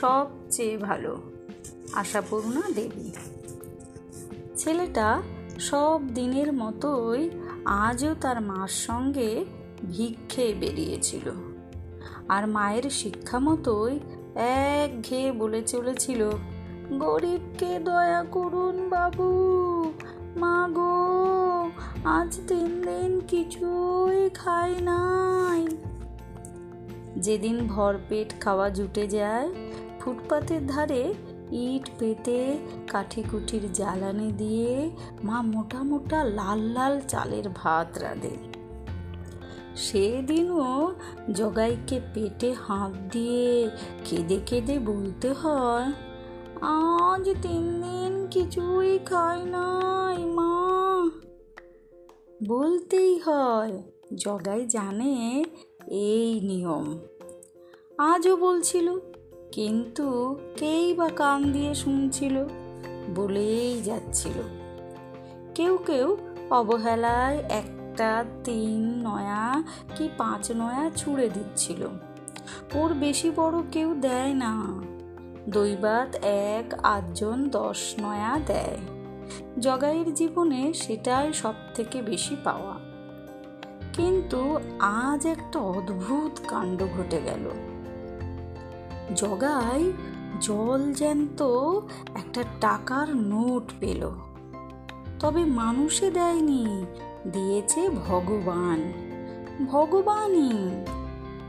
সবচেয়ে ভালো। আশাপূর্ণা দেবী। ছেলেটা সব দিনের মতোই আজও তার মার সঙ্গে ভিক্ষে বেরিয়েছিল আর মায়ের শিক্ষা মতোই এক ঘেয়ে বলে চলেছিল, গরিবকে দয়া করুন বাবু, মা গো, আজ তিন দিন কিছুই খাই নাই। যেদিন ভরপেট খাওয়া জুটে যায় ফুটপাতের ধারে ইট পেতে কাঠি কুঠির জ্বালানি দিয়ে মা মোটা মোটা লাল লাল চালের ভাত রাঁধে। সেদিনও জগাইকে পেটে হাত দিয়ে কেঁদে কেঁদে বলতে হয়, আজ তিন দিন কিছুই খাই নাই মা। বলতেই হয়, জগাই জানে এই নিয়ম। আজও বলছিল কিন্তু কেই বা কান দিয়ে শুনছিল, বলেই যাচ্ছিল। কেউ কেউ অবহেলায় একটা, তিন নয়া কি পাঁচ নয়া ছুঁড়ে দিচ্ছিল। ওর বেশি বড় কেউ দেয় না। দৈবাত এক, আটজন, দশ নয়া দেয়। জগাইয়ের জীবনে সেটাই সব থেকে বেশি পাওয়া। কিন্তু আজ একটা অদ্ভুত কাণ্ড ঘটে গেল। জগাই জল জ্যান্ত একটা টাকার নোট পেল। তবে মানুষে দেয়নি, দিয়েছে ভগবান। ভগবানই।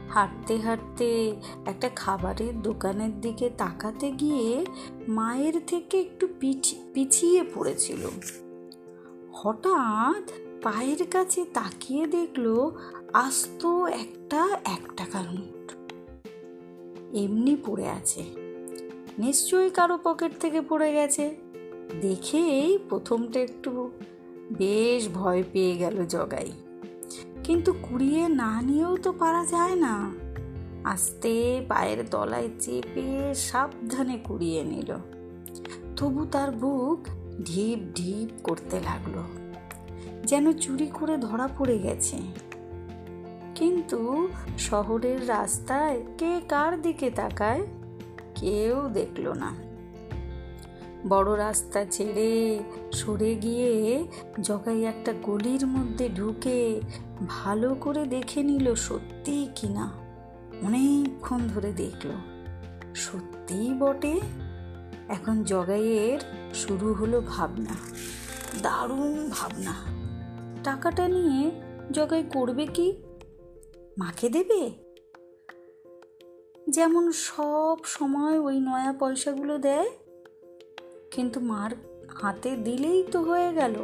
হাঁটতে হাঁটতে একটা খাবারের দোকানের দিকে তাকাতে গিয়ে মায়ের থেকে একটু পিছিয়ে পড়েছিল। হঠাৎ পায়ের কাছে তাকিয়ে দেখল, আস্ত একটা এক টাকার নোট। এমনি পড়ে আছে। নিশ্চয়ই কারও পকেট থেকে পড়ে গেছে। দেখেই প্রথমটা একটু বেশ ভয় পেয়ে গেল জগাই। কিন্তু কুড়িয়ে না নিয়েও তো পারা যায় না। আস্তে পায়ের তলায় চেপে সাবধানে কুড়িয়ে নিল। তবু তার বুক ঢিপ ঢিপ করতে লাগল। যেন চুরি করে ধরা পড়ে গেছে। কিন্তু শহরের রাস্তায় কে কার দিকে তাকায় কেউ দেখল না। বড় রাস্তা ছেড়ে সরে গিয়ে জগাই একটা গলির মধ্যে ঢুকে ভালো করে দেখে নিল সত্যি কিনা অনেকক্ষণ ধরে দেখল, সত্যিই বটে? এখন জগাইয়ের শুরু হলো ভাবনা, দারুণ ভাবনা। টাকাটা নিয়ে জগাই করবে কি? মাকে দেবে? যেমন সব সময় ওই নয়া পয়সাগুলো দেয়। কিন্তু মার হাতে দিলেই তো হয়ে গেল।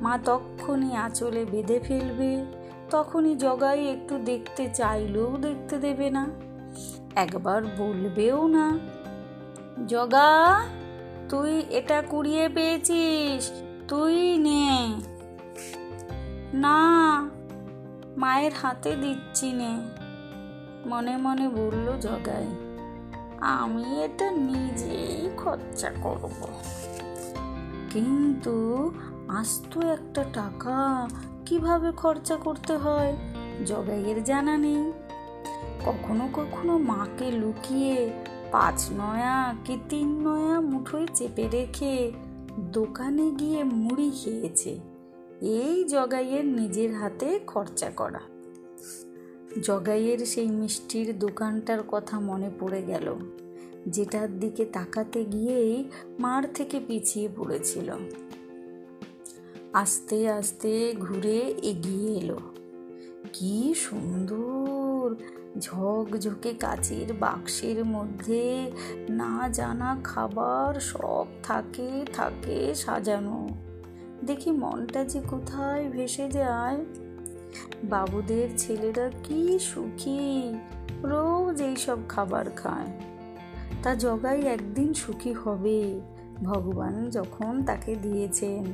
মা তখনই আঁচলে বেঁধে ফেলবে, তখনই জগাই একটু দেখতে চাইলেও দেখতে দেবে না, একবার বলবেও না। জগা, তুই এটা কুড়িয়ে পেয়েছিস, তুই নে। না মায়ের হাতে দিচ্ছি নে। মনে মনে বলল জগাই, আমি এটা নিজেই খরচা করব। কিন্তু আস্ত একটা টাকা কীভাবে খরচা করতে হয়, জগাইয়ের জানা নেই। কখনো কখনো মাকে লুকিয়ে পাঁচ নয়া কি তিন নয়া মুঠোয় চেপে রেখে দোকানে গিয়ে মুড়ি খেয়েছে। এই জগাইয়ের নিজের হাতে খরচা করা। জগাইয়ের সেই মিষ্টির দোকানটার কথা মনে পড়ে গেল, যেটার দিকে তাকাতে গিয়েই মার থেকে পিছিয়ে পড়েছিল। আস্তে আস্তে ঘুরে এগিয়ে এলো। কি সুন্দর ঝকঝকে কাচের বাক্সের মধ্যে না জানা খাবার সব থাকে থাকে সাজানো। দেখি মনটা যে কোথায় ভেসে যায়। বাবুদের ছেলেরা কি সুখী, রোজ এইসব খাবার খায়। তা জগাই একদিন সুখী হবে, ভগবান যখন তাকে দিয়েছেন।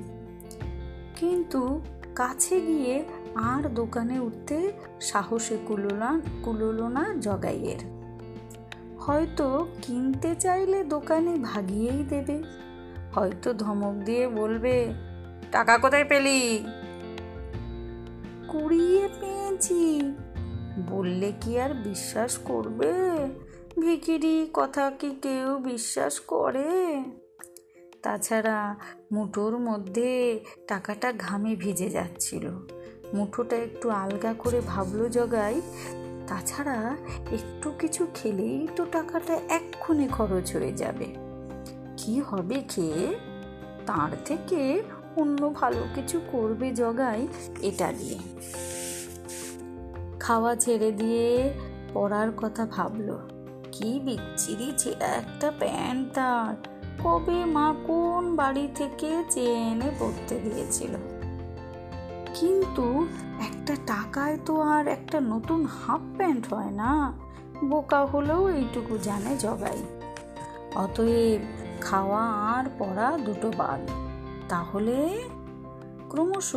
কিন্তু কাছে গিয়ে আর দোকানে উঠতে সাহসে কুলোনা কুলোলো না জগাইয়ের। হয়তো কিনতে চাইলে দোকানে ভাগিয়েই দেবে, হয়তো ধমক দিয়ে বলবে টাকা কোথায় পেলি? কুড়িয়ে পেয়েছি। বললে কি আর বিশ্বাস করবে? ভিকিরি কথা কি কেউ বিশ্বাস করে? তাছাড়া মুঠোর মধ্যে টাকাটা ঘামে ভিজে যাচ্ছিল। মুঠোটা একটু আলগা করে ভাবলো জগাই। তাছাড়া একটু কিছু খেলেই তো টাকাটা এক্ষুনি খরচ হয়ে যাবে। কি হবে খেয়ে? তার থেকে অন্য ভালো কিছু করবে জগাই এটা দিয়ে খাওয়া ছেড়ে দিয়ে পড়ার কথা ভাবলো। কি বিচ্ছিরি ছেঁড়া একটা প্যান্ট তার। কবে মা কোন বাড়ি থেকে চেয়ে এনে পড়তে দিয়েছিল। কিন্তু একটা টাকায় তো আর একটা নতুন হাফ প্যান্ট হয় না। বোকা হলেও এইটুকু জানে জগাই। অতএব খাওয়া আর পড়া দুটো বাদ। তাহলে ক্রমশ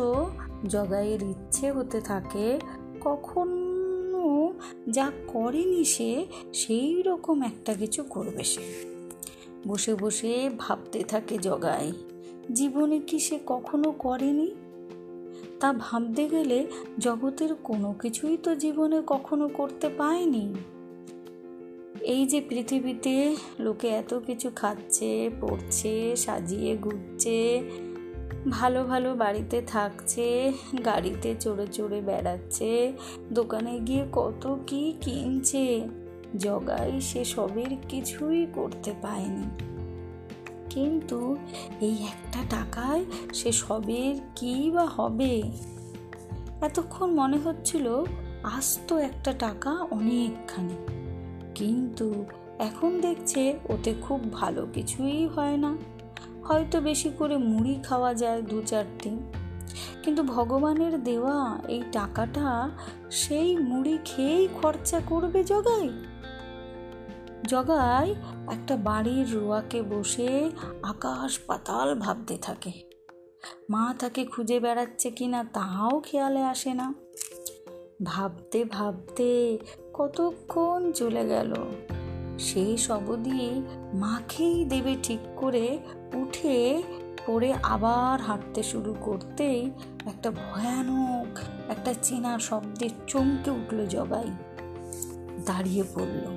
জগাইয়ের ইচ্ছে হতে থাকে কখনো যা করেনি সে, সেই রকম একটা কিছু করবে সে। বসে বসে ভাবতে থাকে জগাই, জীবনে কি সে কখনো করেনি? তা ভাবতে গেলে জগতের কোনো কিছুই তো জীবনে কখনো করতে পায়নি। এই যে পৃথিবীতে লোকে এত কিছু খাচ্ছে, পড়ছে, সাজিয়ে ঘুরছে ভালো ভালো বাড়িতে থাকছে, গাড়িতে চড়ে চড়ে বেড়াচ্ছে, দোকানে গিয়ে কত কি কিনছে, জগাই সে সবের কিছুই করতে পায়নি। কিন্তু এই একটা টাকায় সে সবের কী বা হবে? এতক্ষণ মনে হচ্ছিল আস্ত একটা টাকা অনেকখানি। কিন্তু এখন দেখছে ওতে খুব ভালো কিছুই হয় না। হয়তো বেশি করে মুড়ি খাওয়া যায় দু চারটি কিন্তু ভগবানের দেওয়া এই টাকাটা সেই মুড়ি খেয়েই খরচা করবে জগাই? জগাই একটা বাড়ির রোয়াকে বসে আকাশ পাতাল ভাবতে থাকে। মা তাকে খুঁজে বেড়াচ্ছে কিনা তাও খেয়ালে আসে না। ভাবতে ভাবতে কতক্ষণ চলে গেল। সেই সবদি মাখেই দেবে ঠিক করে উঠে পড়ে আবার হাঁটতে শুরু করতেই একটা ভয়ানক একটা চেনা শব্দের চমকে উঠল জগাই। দাঁড়িয়ে পড়ল।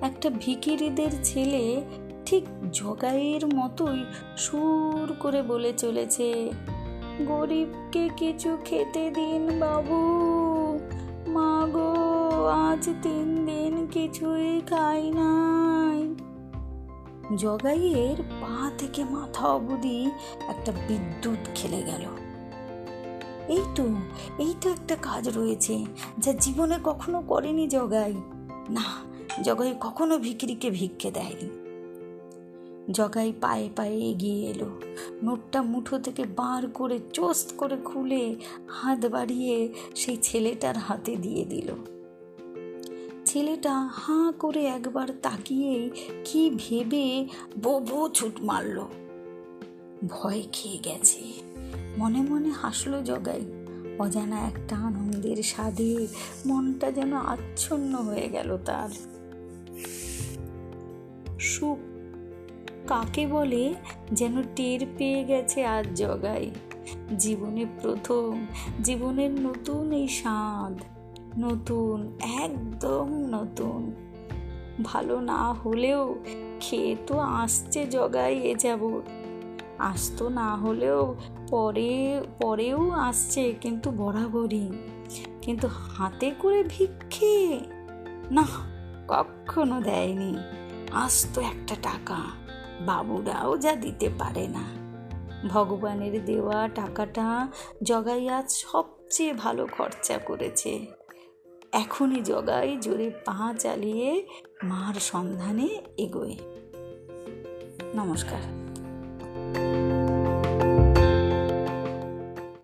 একটা ভিকিরিদের ছেলে ঠিক জগাইয়ের মতোই সুর করে বলে চলেছে গরিবকে কিছু খেতে দিন বাবু। মা গো, আজ তিন দিন কিছুই খাই নাই। জগাইয়ের পা থেকে মাথা অবধি একটা বিদ্যুৎ খেলে গেল। এই তো এই তো একটা কাজ রয়েছে যা জীবনে কখনো করেনি জগাই। না, জগাই কখনো ভিকিরিকে ভিক্ষে দেয়নি। জগাই পায়ে পায়ে এগিয়ে এলো। নোটটা মুঠো থেকে বার করে, চোস্ত করে খুলে হাত বাড়িয়ে সেই ছেলেটার হাতে দিয়ে দিল। ছেলেটা হাঁ করে একবার তাকিয়েই কি ভেবে ববু ছুট মারল। ভয় খেয়ে গেছে। মনে মনে হাসলো জগাই। অজানা একটা আনন্দের স্বাদে মনটা যেন আচ্ছন্ন হয়ে গেল তার। সুখ কাকে বলে যেন টের পেয়ে গেছে আজ জগাই? জীবনে প্রথম, জীবনের নতুন এই স্বাদ নতুন, একদম নতুন। ভালো না হলেও খেয়ে তো আসছে জগাই এ যাব আসতো না হলেও পরে, পরেও আসছে কিন্তু বরাবরই। কিন্তু হাতে করে ভিক্ষে? না কখনো দেয়নি। আসতো একটা টাকা। বাবুরাও যা দিতে পারে না। ভগবানের দেওয়া টাকাটা জগাই আজ সবচেয়ে ভালো খরচা করেছে। এখনই জগাই জোরে পা চালিয়ে মার সন্ধানে এগোয়। নমস্কার।